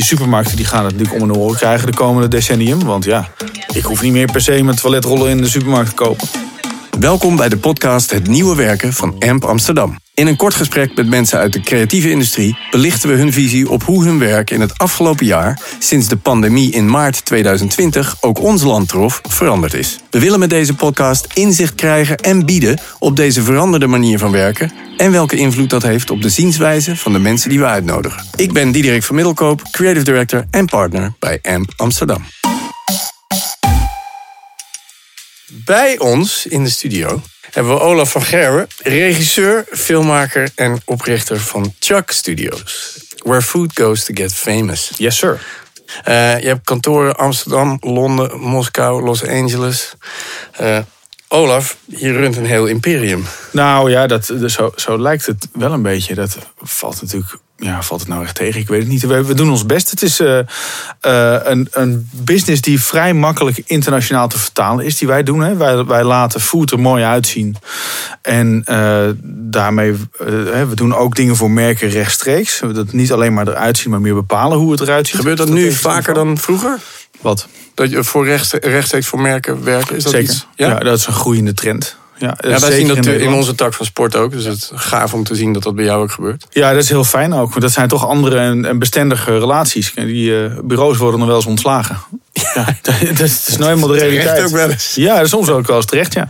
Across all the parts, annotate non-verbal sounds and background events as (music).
die supermarkten die gaan het natuurlijk om een oren krijgen de komende decennium. Want ja, ik hoef niet meer per se mijn toiletrollen in de supermarkt te kopen. Welkom bij de podcast Het Nieuwe Werken van AMP Amsterdam. In een kort gesprek met mensen uit de creatieve industrie belichten we hun visie op hoe hun werk in het afgelopen jaar, sinds de pandemie in maart 2020 ook ons land trof, veranderd is. We willen met deze podcast inzicht krijgen en bieden op deze veranderde manier van werken en welke invloed dat heeft op de zienswijze van de mensen die we uitnodigen. Ik ben Diederik van Middelkoop, Creative Director en partner bij AMP Amsterdam. Bij ons in de studio hebben we Olaf van Gerwen, regisseur, filmmaker en oprichter van Chuck Studios. Where food goes to get famous. Yes, sir. Uh, je hebt kantoren Amsterdam, Londen, Moskou, Los Angeles. Uh, Olaf, je runt een heel imperium. Nou ja, dat, zo, zo lijkt het wel een beetje. Dat valt natuurlijk ja, valt het nou echt tegen? Ik weet het niet. We, we doen ons best. Het is uh, uh, een, een business die vrij makkelijk internationaal te vertalen is, die wij doen. Hè. Wij, wij laten food er mooi uitzien. En uh, daarmee, we doen ook dingen voor merken rechtstreeks. Dat niet alleen maar eruit zien, maar meer bepalen hoe het eruit ziet. Gebeurt dat, nu vaker dan vroeger? Wat? Dat je voor rechtstreeks voor merken werken? Is dat Zeker. Iets? Ja? ja, dat is een groeiende trend. Ja, ja wij zien dat in, in, onze tak van sport ook. Dus het is gaaf om te zien dat dat bij jou ook gebeurt. Ja, dat is heel fijn ook. Want dat zijn toch andere en, en bestendige relaties. Die uh, bureaus worden nog wel eens ontslagen. Ja, dat, (laughs) dat is nou helemaal de realiteit. ook wel eens. Ja, soms ook wel eens terecht, ja.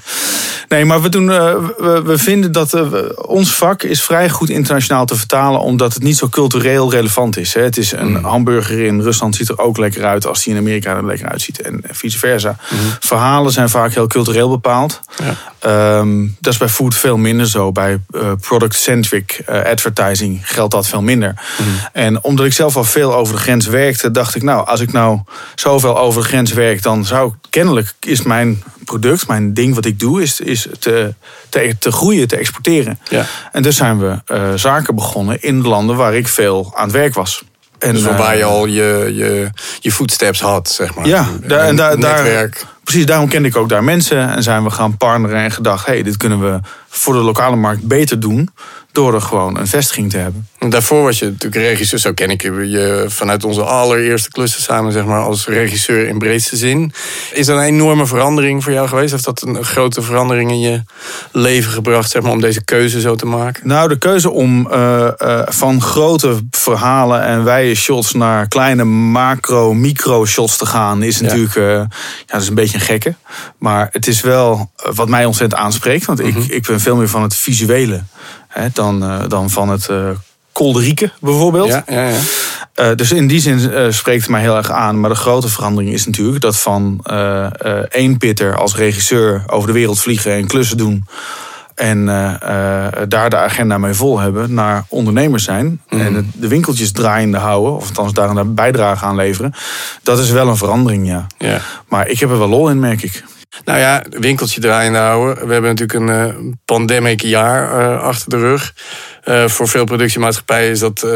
Nee, maar we, doen, uh, we, we, vinden dat uh, ons vak is vrij goed internationaal te vertalen... omdat het niet zo cultureel relevant is. Hè. Het is een mm. hamburger in Rusland ziet er ook lekker uit... als die in Amerika er lekker uitziet en vice versa. Mm. Verhalen zijn vaak heel cultureel bepaald. Ja. Um, dat is bij food veel minder zo. Bij uh, product-centric advertising geldt dat veel minder. Mm. En omdat ik zelf al veel over de grens werkte... dacht ik, nou, als ik nou zoveel over de grens werk... dan zou kennelijk is mijn product, mijn ding wat ik doe... is, is te, te, te groeien, te exporteren. Ja. En dus zijn we uh, zaken begonnen in de landen waar ik veel aan het werk was. En, dus waarbij je al je, je, je footsteps had, zeg maar. Ja, daar, en daar, daar, precies, daarom kende ik ook daar mensen. En zijn we gaan partneren en gedacht... hé, hey, dit kunnen we voor de lokale markt beter doen door er gewoon een vestiging te hebben. Daarvoor was je natuurlijk regisseur, zo ken ik je vanuit onze allereerste klussen samen, zeg maar, als regisseur in breedste zin. Is dat een enorme verandering voor jou geweest? Heeft dat een grote verandering in je leven gebracht, zeg maar, om deze keuze zo te maken? Nou, de keuze om uh, uh, van grote verhalen en wijde shots naar kleine macro, micro shots te gaan, is natuurlijk, uh, ja, dat is een beetje een gekke. Maar het is wel wat mij ontzettend aanspreekt, want mm -hmm. ik, ik ben veel meer van het visuele hè, dan, uh, dan van het uh, kolderieke bijvoorbeeld. Ja, ja, ja. Uh, dus in die zin spreekt het mij heel erg aan. Maar de grote verandering is natuurlijk dat van één pitter als regisseur over de wereld vliegen en klussen doen. En daar de agenda mee vol hebben naar ondernemers zijn. Mm. En de winkeltjes draaiende houden. Of althans daar een bijdrage aan leveren. Dat is wel een verandering, ja. ja. Maar ik heb er wel lol in, merk ik. Nou ja, winkeltje draaiende houden. We hebben natuurlijk een uh, pandemic jaar uh, achter de rug. Uh, voor veel productiemaatschappijen is dat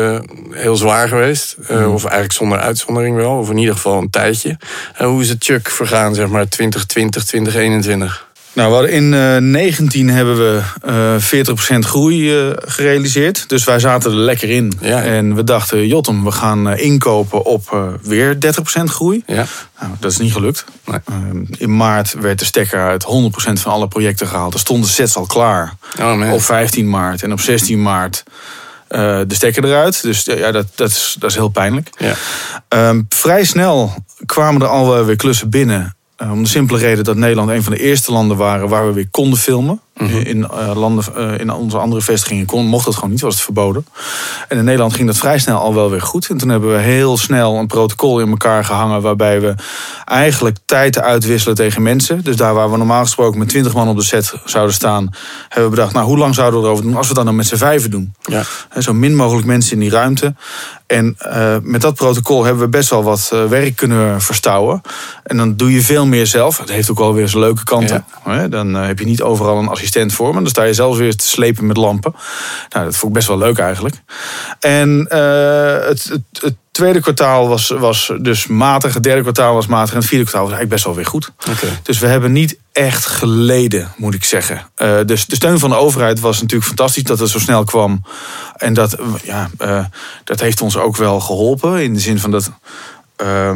heel zwaar geweest. Mm. Of eigenlijk zonder uitzondering wel. Of in ieder geval een tijdje. hoe is het Chuck vergaan, zeg maar, 2020, 2021? Nou, in uh, 19 hebben we uh, 40% groei uh, gerealiseerd. Dus wij zaten er lekker in. Ja. En we dachten, Jotem, we gaan inkopen op weer 30% groei. Ja. Nou, dat is niet gelukt. Nee. in maart werd de stekker uit 100% van alle projecten gehaald. Er stonden sets al klaar. Oh, op 15 maart en op 16 maart. de stekker eruit. Dus ja, dat, dat, is, dat is heel pijnlijk. Ja. Um, vrij snel kwamen er alweer klussen binnen. Om de simpele reden dat Nederland een van de eerste landen waren waar we weer konden filmen. Mm -hmm. in, uh, landen, uh, in onze andere vestigingen kon, mocht dat gewoon niet, was het verboden. En in Nederland ging dat vrij snel al wel weer goed. En toen hebben we heel snel een protocol in elkaar gehangen waarbij we eigenlijk tijd uitwisselen tegen mensen. Dus daar waar we normaal gesproken met 20 man op de set zouden staan, hebben we bedacht, nou hoe lang zouden we erover doen als we dat dan met z'n vijven doen? Ja. He, zo min mogelijk mensen in die ruimte. En uh, met dat protocol hebben we best wel wat werk kunnen verstouwen. En dan doe je veel meer zelf. Het heeft ook wel weer zijn leuke kanten. Ja. He, dan heb je niet overal een assistent voor me. Dan sta je zelf weer te slepen met lampen. Nou, dat vond ik best wel leuk eigenlijk. En uh, het, het, het, tweede kwartaal was, was dus matig. Het derde kwartaal was matig. En het vierde kwartaal was eigenlijk best wel weer goed. Okay. Dus we hebben niet echt geleden, moet ik zeggen. Uh, dus de steun van de overheid was natuurlijk fantastisch dat het zo snel kwam. En dat, ja, uh, dat heeft ons ook wel geholpen. In de zin van dat uh,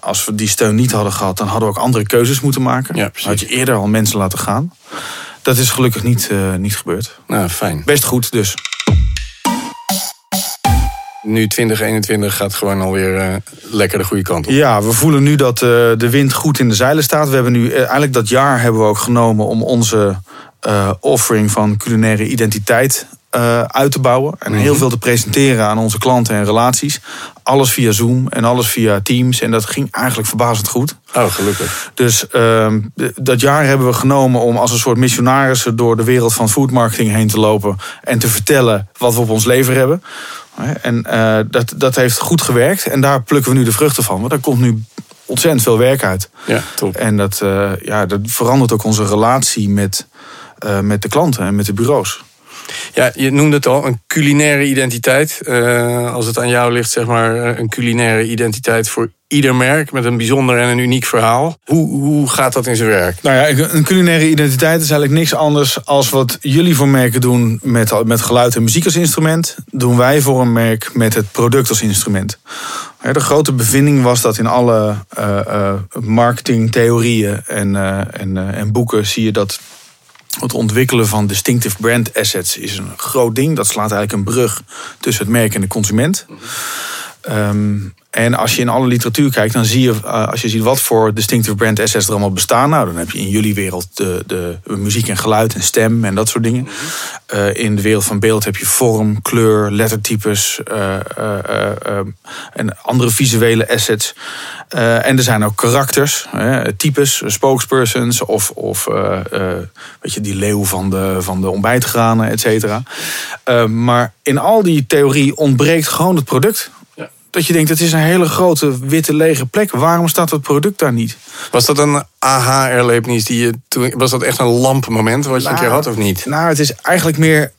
als we die steun niet hadden gehad, dan hadden we ook andere keuzes moeten maken. Ja, had je eerder al mensen laten gaan. Dat is gelukkig niet, uh, niet gebeurd. Nou, fijn. Best goed dus. Nu 2021 gaat gewoon alweer uh, lekker de goede kant op. Ja, we voelen nu dat de wind goed in de zeilen staat. We hebben nu eigenlijk dat jaar hebben we ook genomen om onze offering van culinaire identiteit uh, uit te bouwen. En heel veel te presenteren aan onze klanten en relaties. Alles via Zoom en alles via Teams. En dat ging eigenlijk verbazend goed. Oh, gelukkig. Dus uh, dat jaar hebben we genomen om als een soort missionarissen door de wereld van foodmarketing heen te lopen. En te vertellen wat we op ons leven hebben. En uh, dat, dat heeft goed gewerkt. En daar plukken we nu de vruchten van. Want daar komt nu ontzettend veel werk uit. Ja, top. En dat, uh, ja, dat verandert ook onze relatie met, met de klanten en met de bureaus. Ja, je noemde het al, een culinaire identiteit. Uh, als het aan jou ligt, zeg maar, een culinaire identiteit voor ieder merk met een bijzonder en een uniek verhaal. Hoe, hoe gaat dat in zijn werk? Nou ja, een culinaire identiteit is eigenlijk niks anders als wat jullie voor merken doen met, met geluid en muziek als instrument. Doen wij voor een merk met het product als instrument. De grote bevinding was dat in alle uh, uh, marketingtheorieën en, en, en boeken zie je dat het ontwikkelen van distinctive brand assets is een groot ding. Dat slaat eigenlijk een brug tussen het merk en de consument. Um, en als je in alle literatuur kijkt, dan zie je, uh, als je ziet wat voor distinctive brand assets er allemaal bestaan. Nou, dan heb je in jullie wereld de, de muziek en geluid en stem en dat soort dingen. Uh, in de wereld van beeld heb je vorm, kleur, lettertypes uh, en andere visuele assets. en er zijn ook karakters, types, spokespersons of, of weet je, die leeuw van de, van de ontbijtgranen, et cetera. maar in al die theorie ontbreekt gewoon het product dat je denkt, het is een hele grote witte lege plek. Waarom staat het product daar niet? Was dat een aha-erlevenis die je toen. Was dat echt een lampmoment wat je nou, een keer had of niet? Nou, het is eigenlijk meer.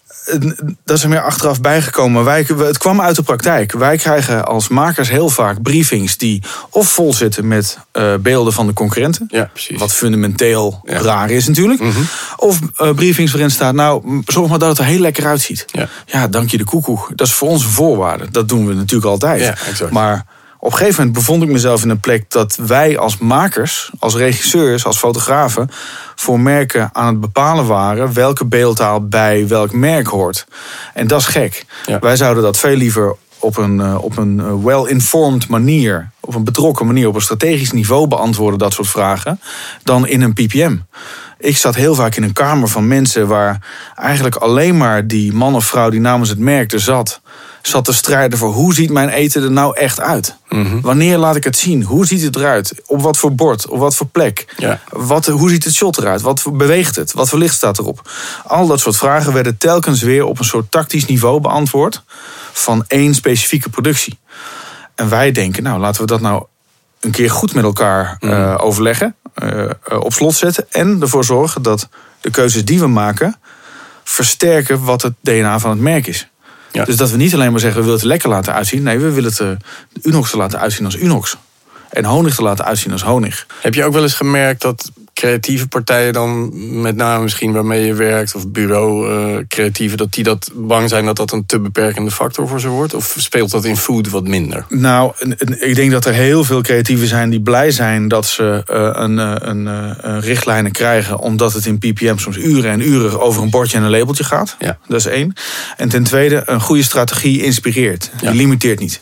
Dat is er meer achteraf bijgekomen. Wij, het kwam uit de praktijk. Wij krijgen als makers heel vaak briefings die of vol zitten met uh, beelden van de concurrenten. Ja, precies. Wat fundamenteel ja. raar is natuurlijk. Mm -hmm. Of uh, briefings waarin staat, nou, zorg maar dat het er heel lekker uitziet. Ja, ja dank je de koekoek. Dat is voor ons een voorwaarde. Dat doen we natuurlijk altijd. Ja, exact. Maar op een gegeven moment bevond ik mezelf in een plek dat wij als makers, als regisseurs, als fotografen, voor merken aan het bepalen waren welke beeldtaal bij welk merk hoort. En dat is gek. Ja. Wij zouden dat veel liever op een, op een well-informed manier, op een betrokken manier, op een strategisch niveau beantwoorden, dat soort vragen, dan in een PPM. Ik zat heel vaak in een kamer van mensen waar eigenlijk alleen maar die man of vrouw die namens het merk er zat, zat te strijden voor hoe ziet mijn eten er nou echt uit? Mm -hmm. Wanneer laat ik het zien? Hoe ziet het eruit? Op wat voor bord? Op wat voor plek? Ja. Wat, hoe ziet het shot eruit? Wat beweegt het? Wat voor licht staat erop? Al dat soort vragen werden telkens weer op een soort tactisch niveau beantwoord van één specifieke productie. En wij denken, nou laten we dat nou een keer goed met elkaar Mhm. uh, overleggen, uh, op slot zetten en ervoor zorgen dat de keuzes die we maken versterken wat het DNA van het merk is. Ja. Dus dat we niet alleen maar zeggen we willen het er lekker laten uitzien. Nee, we willen het uh, Unox te laten uitzien als Unox. En honig te laten uitzien als honig. Heb je ook wel eens gemerkt dat creatieve partijen dan, met name misschien waarmee je werkt, of bureau uh, creatieven, dat die dat bang zijn dat dat een te beperkende factor voor ze wordt? Of speelt dat in food wat minder? Nou, ik denk dat er heel veel creatieven zijn die blij zijn dat ze uh, een, een, een richtlijnen krijgen, omdat het in ppm soms uren en uren over een bordje en een labeltje gaat. Ja. Dat is één. En ten tweede, een goede strategie inspireert. Die Ja. limiteert niet.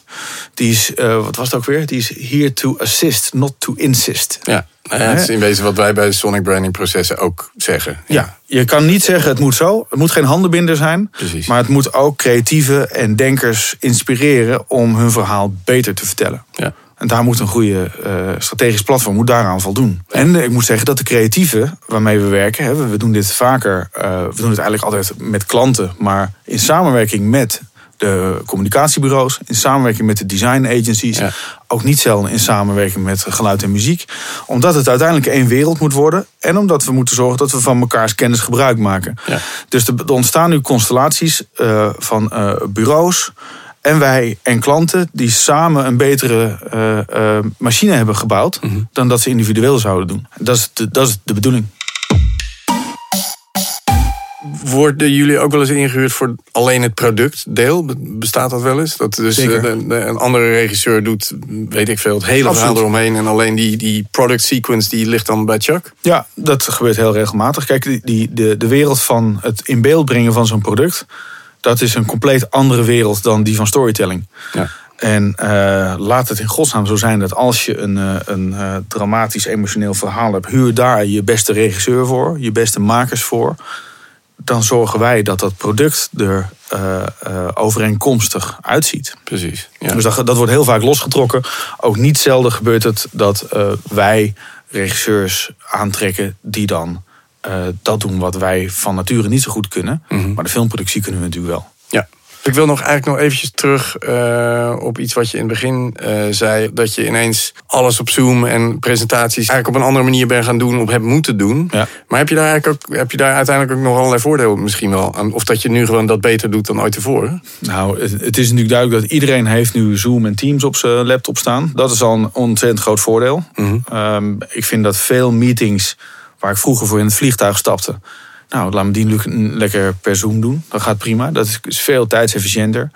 Die is, uh, wat was het ook weer? Die is here to assist, not to insist. Ja, nou ja het is in wezen wat wij bij Sonic Branding processen ook zeggen. Ja, je kan niet zeggen het moet zo. Het moet geen handenbinder zijn. Precies. Maar het moet ook creatieven en denkers inspireren om hun verhaal beter te vertellen. Ja. En daar moet een goede uh, strategisch platform moet daaraan voldoen. En ik moet zeggen dat de creatieven waarmee we werken, hè, we doen dit vaker, uh, we doen het eigenlijk altijd met klanten, maar in samenwerking met de communicatiebureaus, in samenwerking met de design agencies. Ja. Ook niet zelden in samenwerking met geluid en muziek. Omdat het uiteindelijk één wereld moet worden. En omdat we moeten zorgen dat we van mekaars kennis gebruik maken. Ja. Dus er ontstaan nu constellaties eh, van eh, bureaus. En wij en klanten die samen een betere eh, machine hebben gebouwd. dan dat ze individueel zouden doen. Dat is de, dat is de bedoeling. Worden jullie ook wel eens ingehuurd voor alleen het productdeel? Be- Bestaat dat wel eens? Dat dus Zeker. eh, een andere regisseur doet, weet ik veel, het hele verhaal Absoluut. eromheen. En alleen die, die product sequence die ligt dan bij Chuck? Ja, dat gebeurt heel regelmatig. Kijk, die, die, de, de wereld van het in beeld brengen van zo'n product. dat is een compleet andere wereld dan die van storytelling. Ja. En eh, laat het in godsnaam zo zijn dat als je een, eh, een dramatisch emotioneel verhaal hebt, huur daar je beste regisseur voor, je beste makers voor. Dan zorgen wij dat dat product er eh, eh, overeenkomstig uitziet. Precies. Ja. Dus dat, dat wordt heel vaak losgetrokken. Ook niet zelden gebeurt het dat eh, wij regisseurs aantrekken die dan dat doen wat wij van nature niet zo goed kunnen. Mhm. Maar de filmproductie kunnen we natuurlijk wel. Ja. Ik wil nog eigenlijk nog eventjes terug eh, op iets wat je in het begin eh, zei. Dat je ineens alles op Zoom en presentaties eigenlijk op een andere manier bent gaan doen of hebt moeten doen. Ja. Maar heb je daar eigenlijk ook, heb je daar uiteindelijk ook nog allerlei voordelen misschien wel aan? Of dat je nu gewoon dat beter doet dan ooit tevoren? Nou, het, het is natuurlijk duidelijk dat iedereen heeft nu Zoom en Teams op zijn laptop staan. Dat is al een ontzettend groot voordeel. Mhm. Ehm, ik vind dat veel meetings waar ik vroeger voor in het vliegtuig stapte. Nou, laat me die lekker per Zoom doen. Dat gaat prima. Dat is- is veel tijdsefficiënter.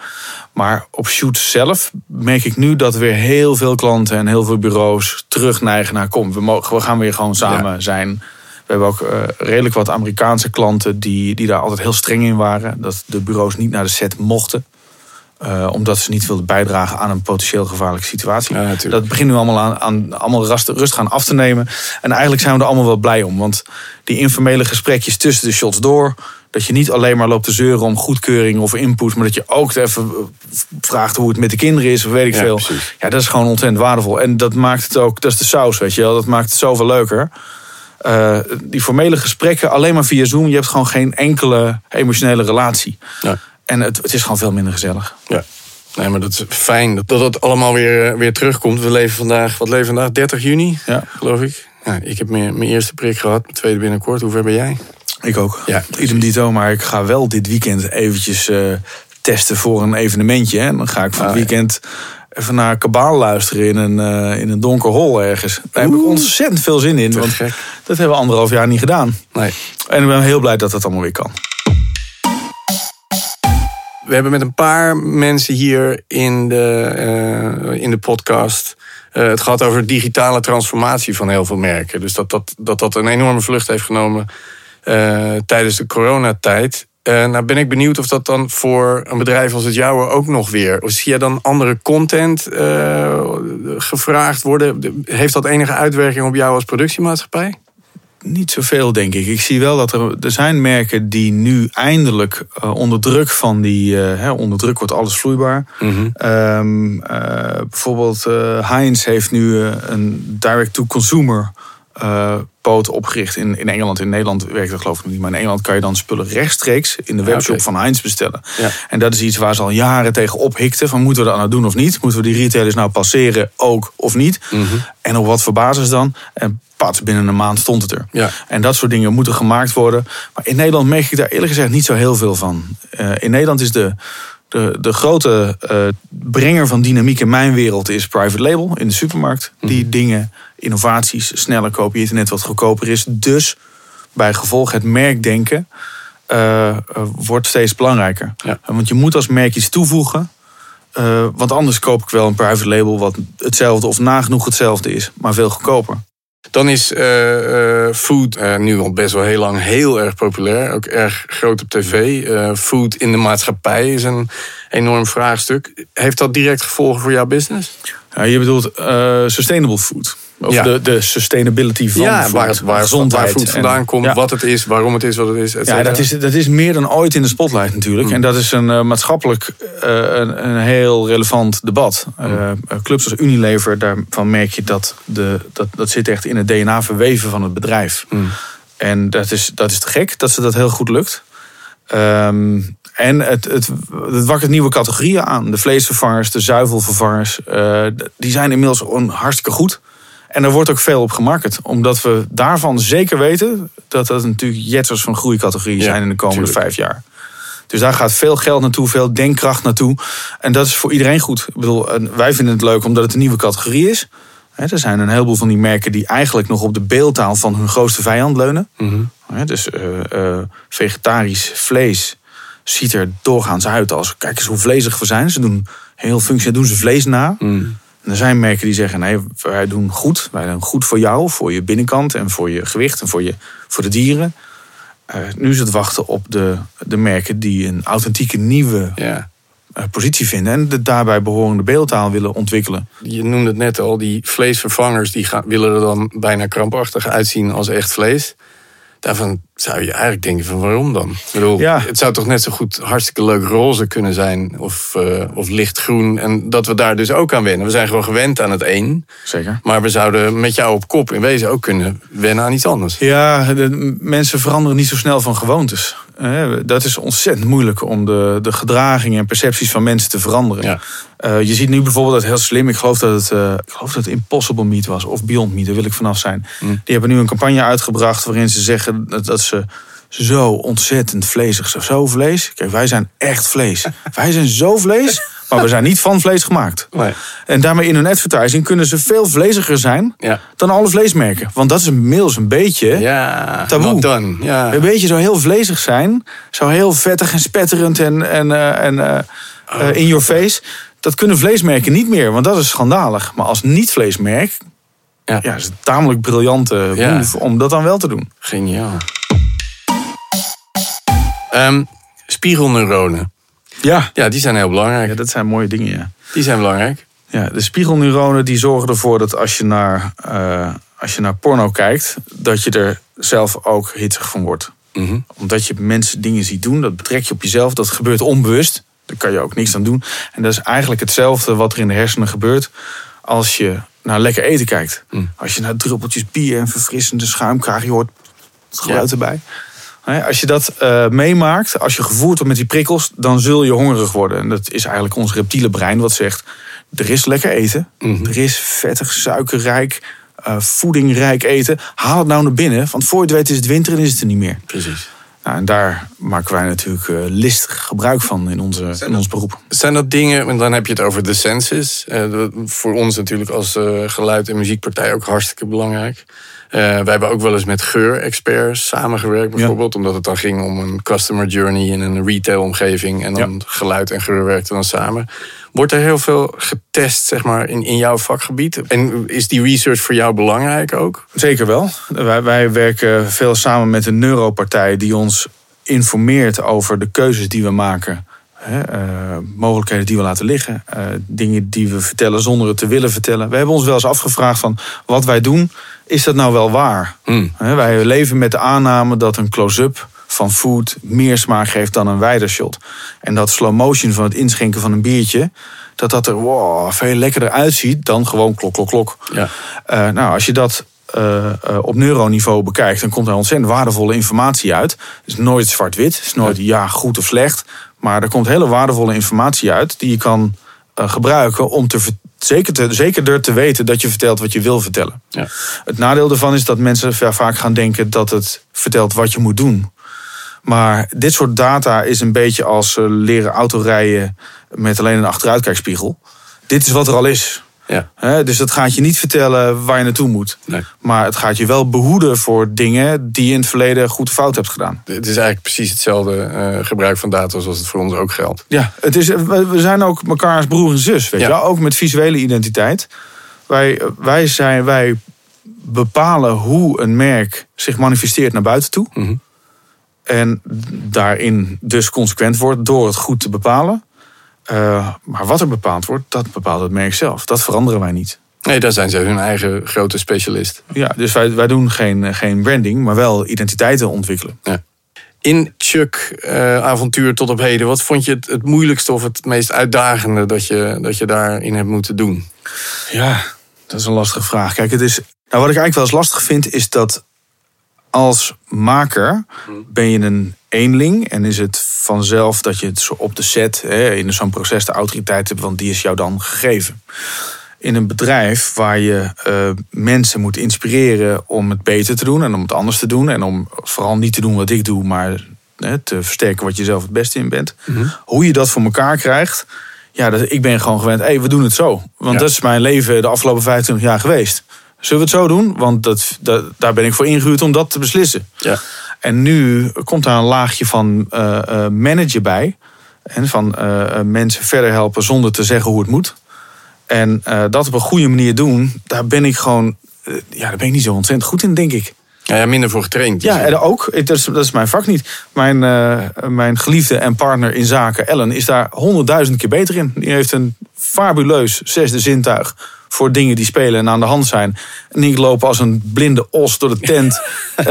Maar op shoot zelf merk ik nu dat weer heel veel klanten en heel veel bureaus terugneigen naar kom. We, mogen, we gaan weer gewoon samen zijn. We hebben ook eh, redelijk wat Amerikaanse klanten die, die daar altijd heel streng in waren. Dat de bureaus niet naar de set mochten. Eh, omdat ze niet wilden bijdragen aan een potentieel gevaarlijke situatie. Ja, dat begint nu allemaal aan, aan allemaal rust, rust gaan af te nemen. En eigenlijk zijn we er allemaal wel blij om. Want die informele gesprekjes tussen de shots door. Dat je niet alleen maar loopt te zeuren om goedkeuring of input. Maar dat je ook even eh, vraagt hoe het met de kinderen is. Of weet ik Ja, veel. precies. Ja, dat is gewoon ontzettend waardevol. En dat maakt het ook, dat is de saus, weet je wel. Dat maakt het zoveel leuker. Eh, die formele gesprekken alleen maar via Zoom. Je hebt gewoon geen enkele emotionele relatie. Ja. En het, het is gewoon veel minder gezellig. Ja. Nee, maar dat is fijn dat dat het allemaal weer, eh, weer terugkomt. We leven vandaag, wat leven vandaag? 30 juni, Ja. geloof ik. Ja, ik heb mijn, mijn eerste prik gehad, mijn tweede binnenkort. Hoe ver ben jij? Ik ook. Ja, Idem dito, maar ik ga wel dit weekend eventjes eh, testen voor een evenementje. En dan ga ik van het Ah, weekend even naar Kabaal luisteren in een, eh, in een donker hol ergens. Daar heb ik ontzettend veel zin in. Want gek. dat hebben we anderhalf jaar niet gedaan. Nee. En ik ben heel blij dat dat allemaal weer kan. We hebben met een paar mensen hier in de, eh, in de podcast eh, het gehad over digitale transformatie van heel veel merken. Dus dat dat, dat, dat een enorme vlucht heeft genomen eh, tijdens de coronatijd. Nou ben ik benieuwd of dat dan voor een bedrijf als het jouwe ook nog weer... Of zie je dan andere content gevraagd worden? Heeft dat enige uitwerking op jou als productiemaatschappij? Niet zoveel, denk ik. Ik zie wel dat er, er zijn merken die nu eindelijk eh, onder druk van die... eh, hè, onder druk wordt alles vloeibaar. Ehm, eh, bijvoorbeeld Heinz heeft nu een direct-to-consumer poot opgericht in, in Engeland. In Nederland werkt dat geloof ik nog niet. Maar in Engeland kan je dan spullen rechtstreeks in de webshop van Heinz bestellen. Ja. En dat is iets waar ze al jaren tegen ophikten. Van moeten we dat nou doen of niet? Moeten we die retailers nou passeren ook of niet? En op wat voor basis dan? En pat, binnen een maand stond het er. Ja. En dat soort dingen moeten gemaakt worden. Maar in Nederland merk ik daar eerlijk gezegd niet zo heel veel van. Eh, in Nederland is de, de, de grote eh, brenger van dynamiek in mijn wereld is private label in de supermarkt. Die dingen, innovaties, sneller kopieert net wat goedkoper is. Dus bij gevolg het merkdenken eh, wordt steeds belangrijker. Ja. Want je moet als merk iets toevoegen. want anders koop ik wel een private label wat hetzelfde of nagenoeg hetzelfde is, maar veel goedkoper. Dan is eh, eh, food eh, nu al best wel heel lang heel erg populair. Ook erg groot op tv. Food in de maatschappij is een enorm vraagstuk. Heeft dat direct gevolgen voor jouw business? Ja, je bedoelt eh, sustainable food. Of Ja. de, de sustainability van ja, food, waar, waar, gezondheid. waar en- vandaan komt, ja. wat het is, waarom het is wat het is. Ja, dat is, dat is meer dan ooit in de spotlight natuurlijk. Mm. En dat is een eh, maatschappelijk eh, een, een heel relevant debat. Mm. Clubs als Unilever, daarvan merk je dat, de, dat dat zit echt in het DNA verweven van het bedrijf. Mm. En dat is, dat is te gek dat ze dat heel goed lukt. Ehm, En het, het, het wakkert nieuwe categorieën aan. De vleesvervangers, de zuivelvervangers, uh, die zijn inmiddels hartstikke goed. En daar wordt ook veel op gemarket. Omdat we daarvan zeker weten dat dat natuurlijk jetsers van groeicategorieën zijn in de komende vijf jaar. Dus daar gaat veel geld naartoe, veel denkkracht naartoe. En dat is voor iedereen goed. Ik bedoel, wij vinden het leuk omdat het een nieuwe categorie is. Er zijn een heleboel van die merken die eigenlijk nog op de beeldtaal van hun grootste vijand leunen. Mm Dus uh, vegetarisch vlees ziet er doorgaans uit als, kijk eens hoe vlezig we zijn. Ze doen heel functioneel, doen ze vlees na. Mm. En er zijn merken die zeggen, nee, wij doen goed. Wij doen goed voor jou, voor je binnenkant en voor je gewicht en voor, je, voor de dieren. Uh, nu is het wachten op de, de merken die een authentieke nieuwe ja. uh, positie vinden. En de daarbij behorende beeldtaal willen ontwikkelen. Je noemde het net al, die vleesvervangers die gaan, willen er dan bijna krampachtig uitzien als echt vlees. Daarvan zou je eigenlijk denken van waarom dan? Ik bedoel, ja. Het zou toch net zo goed hartstikke leuk roze kunnen zijn of, uh, of lichtgroen. En dat we daar dus ook aan wennen. We zijn gewoon gewend aan het een. Zeker. Maar we zouden met jou op kop in wezen ook kunnen wennen aan iets anders. Ja, de, mensen veranderen niet zo snel van gewoontes. Dat is ontzettend moeilijk om de, de gedragingen en percepties van mensen te veranderen. Ja. Uh, je ziet nu bijvoorbeeld dat heel slim. Ik geloof dat het, uh, ik geloof dat het Impossible Meat was of Beyond Meat. Daar wil ik vanaf zijn. Mm. Die hebben nu een campagne uitgebracht waarin ze zeggen dat, dat ze zo ontzettend vlezig zijn. Zo vlees. Kijk, wij zijn echt vlees. (laughs) wij zijn zo vlees, maar we zijn niet van vlees gemaakt. Nee. En daarmee in hun advertising kunnen ze veel vleesiger zijn ja. dan alle vleesmerken. Want dat is inmiddels een beetje ja, taboe. Dan. Ja. Een beetje zo heel vlezig zijn. Zo heel vettig en spetterend en, en, uh, en uh, uh, in your face. Dat kunnen vleesmerken niet meer, want dat is schandalig. Maar als niet-vleesmerk, ja. Ja, is een tamelijk briljante move om dat dan wel te doen. Geniaal. Um, spiegelneuronen. Ja. Ja, die zijn heel belangrijk. Ja, dat zijn mooie dingen, ja. Die zijn belangrijk. Ja, de spiegelneuronen die zorgen ervoor dat als je naar, uh, als je naar porno kijkt, dat je er zelf ook hitsig van wordt. Mm -hmm. Omdat je mensen dingen ziet doen, dat betrek je op jezelf, dat gebeurt onbewust. Daar kan je ook niks aan doen. En dat is eigenlijk hetzelfde wat er in de hersenen gebeurt als je naar lekker eten kijkt. Mm. Als je naar druppeltjes bier en verfrissende schuimkraag, je hoort het geluid erbij. Als je dat uh, meemaakt, als je gevoerd wordt met die prikkels, dan zul je hongerig worden. En dat is eigenlijk ons reptiele brein wat zegt: er is lekker eten, mm er is vettig, suikerrijk, uh, voedingrijk eten. Haal het nou naar binnen, want voor je het weet is het winter en is het er niet meer. Precies. Nou, en daar maken wij natuurlijk uh, listig gebruik van in, onze, in ons beroep. Zijn dat dingen, en dan heb je het over de senses. Voor ons natuurlijk als geluid- en muziekpartij ook hartstikke belangrijk. Uh, wij hebben ook wel eens met geurexperts samengewerkt, bijvoorbeeld. Omdat het dan ging om een customer journey in een retailomgeving. En dan geluid en geur werkten dan samen. Wordt er heel veel getest, zeg maar, in, in jouw vakgebied? En is die research voor jou belangrijk ook? Zeker wel. Wij, wij werken veel samen met een neuropartij die ons informeert over de keuzes die we maken. Uh, mogelijkheden die we laten liggen. Uh, dingen die we vertellen zonder het te willen vertellen. We hebben ons wel eens afgevraagd van wat wij doen is dat nou wel waar? Hmm. Wij leven met de aanname dat een close-up van food meer smaak geeft dan een wijder shot. En dat slow motion van het inschenken van een biertje, dat dat er wow, veel lekkerder uitziet dan gewoon klok, klok, klok. Ja. Uh, nou, als je dat uh, op neuroniveau bekijkt, dan komt er ontzettend waardevolle informatie uit. Het is nooit zwart-wit, het is nooit ja, goed of slecht. Maar er komt hele waardevolle informatie uit die je kan uh, gebruiken om te zeker, te, zeker te weten dat je vertelt wat je wil vertellen. Ja. Het nadeel daarvan is dat mensen vaak gaan denken dat het vertelt wat je moet doen. Maar dit soort data is een beetje als uh, leren autorijden met alleen een achteruitkijkspiegel. Dit is wat er al is. Ja. dus dat gaat je niet vertellen waar je naartoe moet. Nee. Maar het gaat je wel behoeden voor dingen die je in het verleden goed fout hebt gedaan. Het is eigenlijk precies hetzelfde uh, gebruik van data zoals het voor ons ook geldt. Ja, het is, we zijn ook mekaars broer en zus. Weet je? Ook met visuele identiteit. Wij, wij, zijn, wij bepalen hoe een merk zich manifesteert naar buiten toe. Mm En daarin dus consequent wordt door het goed te bepalen. Uh, maar wat er bepaald wordt, dat bepaalt het merk zelf. Dat veranderen wij niet. Nee, daar zijn ze hun eigen grote specialist. Ja, dus wij, wij doen geen, geen branding, maar wel identiteiten ontwikkelen. Ja. In Chuck uh, avontuur tot op heden, wat vond je het, het moeilijkste of het meest uitdagende dat je, dat je daarin hebt moeten doen? Ja, dat is een lastige vraag. Kijk, het is, nou, wat ik eigenlijk wel eens lastig vind, is dat als maker ben je een eenling en is het vanzelf dat je het zo op de set, hè, in zo'n proces, de autoriteit hebt, want die is jou dan gegeven. In een bedrijf waar je eh, mensen moet inspireren om het beter te doen en om het anders te doen en om vooral niet te doen wat ik doe, maar hè, te versterken wat je zelf het beste in bent. Hoe je dat voor elkaar krijgt, ja, dat, ik ben gewoon gewend, hé, hey, we doen het zo. Want Ja. dat is mijn leven de afgelopen 25 jaar geweest. Zullen we het zo doen? Want dat, dat, daar ben ik voor ingehuurd om dat te beslissen. Ja. En nu komt daar een laagje van eh eh, manager bij. En van eh, mensen verder helpen zonder te zeggen hoe het moet. En dat op een goede manier doen, daar ben ik gewoon. ja, daar ben ik niet zo ontzettend goed in, denk ik. Ja, ja, minder voor getraind. Ja, en ook. Dat is, dat is mijn vak niet. Mijn, mijn geliefde en partner in zaken, Ellen, is daar honderdduizend keer beter in. Die heeft een fabuleus zesde zintuig voor dingen die spelen en aan de hand zijn. En ik loop als een blinde os door de tent (laughs) eh,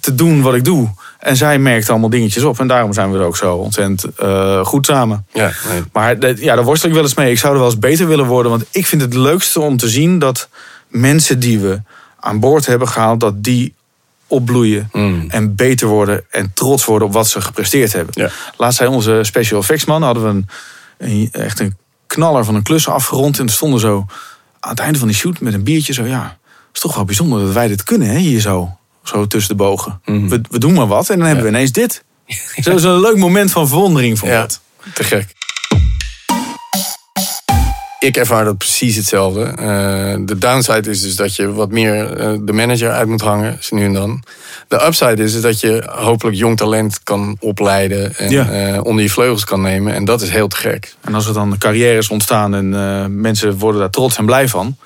te doen wat ik doe. En zij merkt allemaal dingetjes op. En daarom zijn we er ook zo ontzettend eh, goed samen. Ja, nee. Maar ja, daar worstel ik wel eens mee. Ik zou er wel eens beter willen worden. Want ik vind het leukste om te zien dat mensen die we aan boord hebben gehaald, dat die opbloeien Mm. en beter worden en trots worden op wat ze gepresteerd hebben. Ja. Laatst zei onze special effects man, hadden we een, een- echt een knaller van een klus afgerond. En er stonden zo aan het einde van die shoot met een biertje zo, ja, het is toch wel bijzonder dat wij dit kunnen, hè, hier zo. Zo tussen de bogen. Mhm. We, we doen maar wat en dan hebben we ineens dit. (laughs) Zo is een leuk moment van verwondering voor Ja, te gek. Ik ervaar dat precies hetzelfde. Eh, de downside is dus dat je wat meer eh, de manager uit moet hangen, nu en dan. De upside is, is dat je hopelijk jong talent kan opleiden en Ja. eh, onder je vleugels kan nemen. En dat is heel te gek. En als er dan carrières ontstaan en mensen worden daar trots en blij van.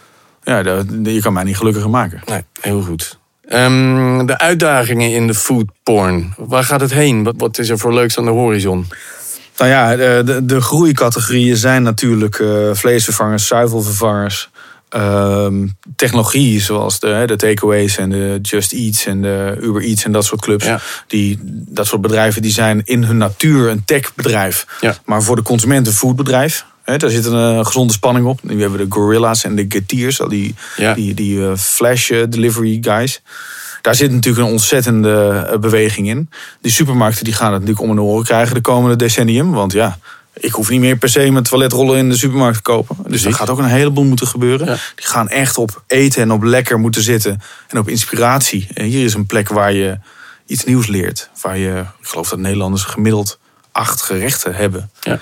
Ja, dat- je kan mij niet gelukkiger maken. Nee, heel goed. Ehm, de uitdagingen in de food porn. Waar gaat het heen? Wat, wat is er voor leuks aan de horizon? Nou ja, de, de, de groeicategorieën zijn natuurlijk eh, vleesvervangers, zuivelvervangers. ehm, technologie, zoals de, de takeaways en de Just Eats en de Uber Eats en dat soort clubs. Ja. Die, dat soort bedrijven die zijn in hun natuur een techbedrijf. Ja. Maar voor de consument een foodbedrijf. Daar zit een eh, gezonde spanning op. Nu hebben we de Gorilla's en de Geteers, al die, Ja. die, die eh, flash eh, delivery guys. Daar zit natuurlijk een ontzettende eh, beweging in. Die supermarkten die gaan het natuurlijk om hun oren krijgen de komende decennium. Want ja, ik hoef niet meer per se mijn toiletrollen in de supermarkt te kopen. Dus er gaat ook een heleboel moeten gebeuren. Ja. Die gaan echt op eten en op lekker moeten zitten. En op inspiratie. En hier is een plek waar je iets nieuws leert. Waar je, ik geloof dat Nederlanders gemiddeld acht gerechten hebben. Ja.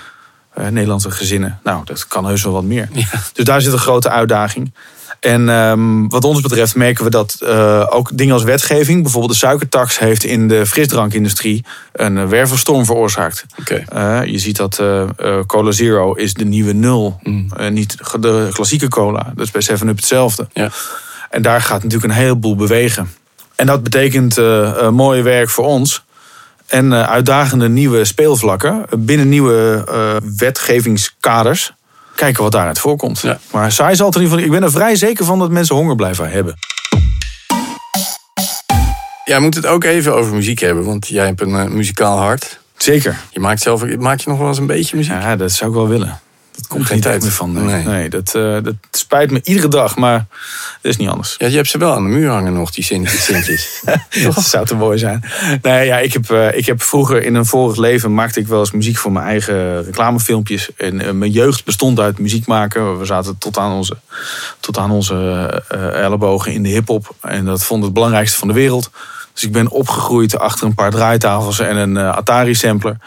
Eh, Nederlandse gezinnen. Nou, dat kan heus wel wat meer. Dus daar zit een grote uitdaging. En ehm, wat ons betreft merken we dat eh, ook dingen als wetgeving, bijvoorbeeld de suikertax, heeft in de frisdrankindustrie een eh, wervelstorm veroorzaakt. Eh, je ziet dat Cola Zero is de nieuwe nul. Mm. Niet de klassieke cola. Dat is bij 7-Up hetzelfde. Ja. En daar gaat natuurlijk een heleboel bewegen. En dat betekent mooie werk voor ons. En uitdagende nieuwe speelvlakken binnen nieuwe wetgevingskaders. Kijken wat daaruit voorkomt. Ja. Maar saai zal in ieder geval. Ik ben er vrij zeker van dat mensen honger blijven hebben. Ja, we moeten het ook even over muziek hebben, want jij hebt een eh, muzikaal hart. Zeker. Je maakt zelf, maak je nog wel eens een beetje muziek? Ja, dat zou ik wel willen. Dat komt Geen tijd. meer van. Nee, Nee. nee dat, eh, dat spijt me iedere dag, maar dat is niet anders. Ja, je hebt ze wel aan de muur hangen nog, die Sintjes. (laughs) Dat zou te mooi zijn. Nee, ja, ik, heb, eh, ik heb vroeger in een vorig leven maakte ik wel eens muziek voor mijn eigen reclamefilmpjes. En eh, mijn jeugd bestond uit muziek maken. We zaten tot aan onze, tot aan onze ellebogen in de hip-hop. En dat vond ik het belangrijkste van de wereld. Dus ik ben opgegroeid achter een paar draaitafels en een Atari-sampler.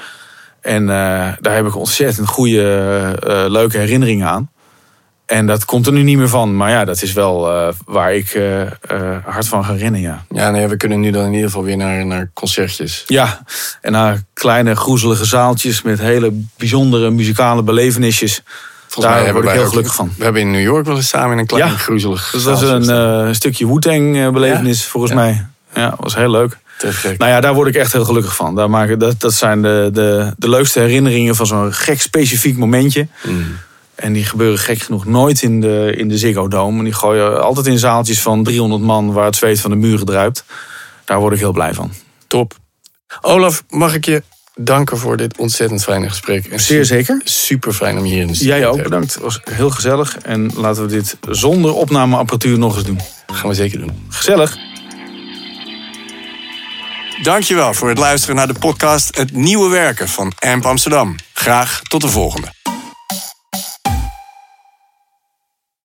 En eh, daar heb ik ontzettend goede, eh, leuke herinneringen aan. En dat komt er nu niet meer van. Maar ja, dat is wel eh, waar ik eh, eh, hard van ga rennen, ja. Ja, nee, we kunnen nu dan in ieder geval weer naar, naar concertjes. Ja, en naar kleine groezelige zaaltjes met hele bijzondere muzikale belevenisjes. Volgens Daar word ik heel gelukkig van. We hebben in New York wel eens samen in een klein Ja. groezelig Dus dat was zaaltje een eh, stukje Wu-Tang belevenis volgens Ja. mij. Ja, was heel leuk. Te. Nou ja, daar word ik echt heel gelukkig van. Daar maken, dat, dat zijn de, de, de leukste herinneringen van zo'n gek specifiek momentje. Mm. En die gebeuren gek genoeg nooit in de, in de Ziggo Dome. En die gooien altijd in zaaltjes van 300 man waar het zweet van de muren druipt. Daar word ik heel blij van. Top. Olaf, mag ik je danken voor dit ontzettend fijne gesprek. En Zeer zeker. Super fijn om hier in de studio Jij te ook, bedankt. Het was heel gezellig. En laten we dit zonder opnameapparatuur nog eens doen. Gaan we zeker doen. Gezellig. Dankjewel voor het luisteren naar de podcast Het Nieuwe Werken van AMP Amsterdam. Graag tot de volgende.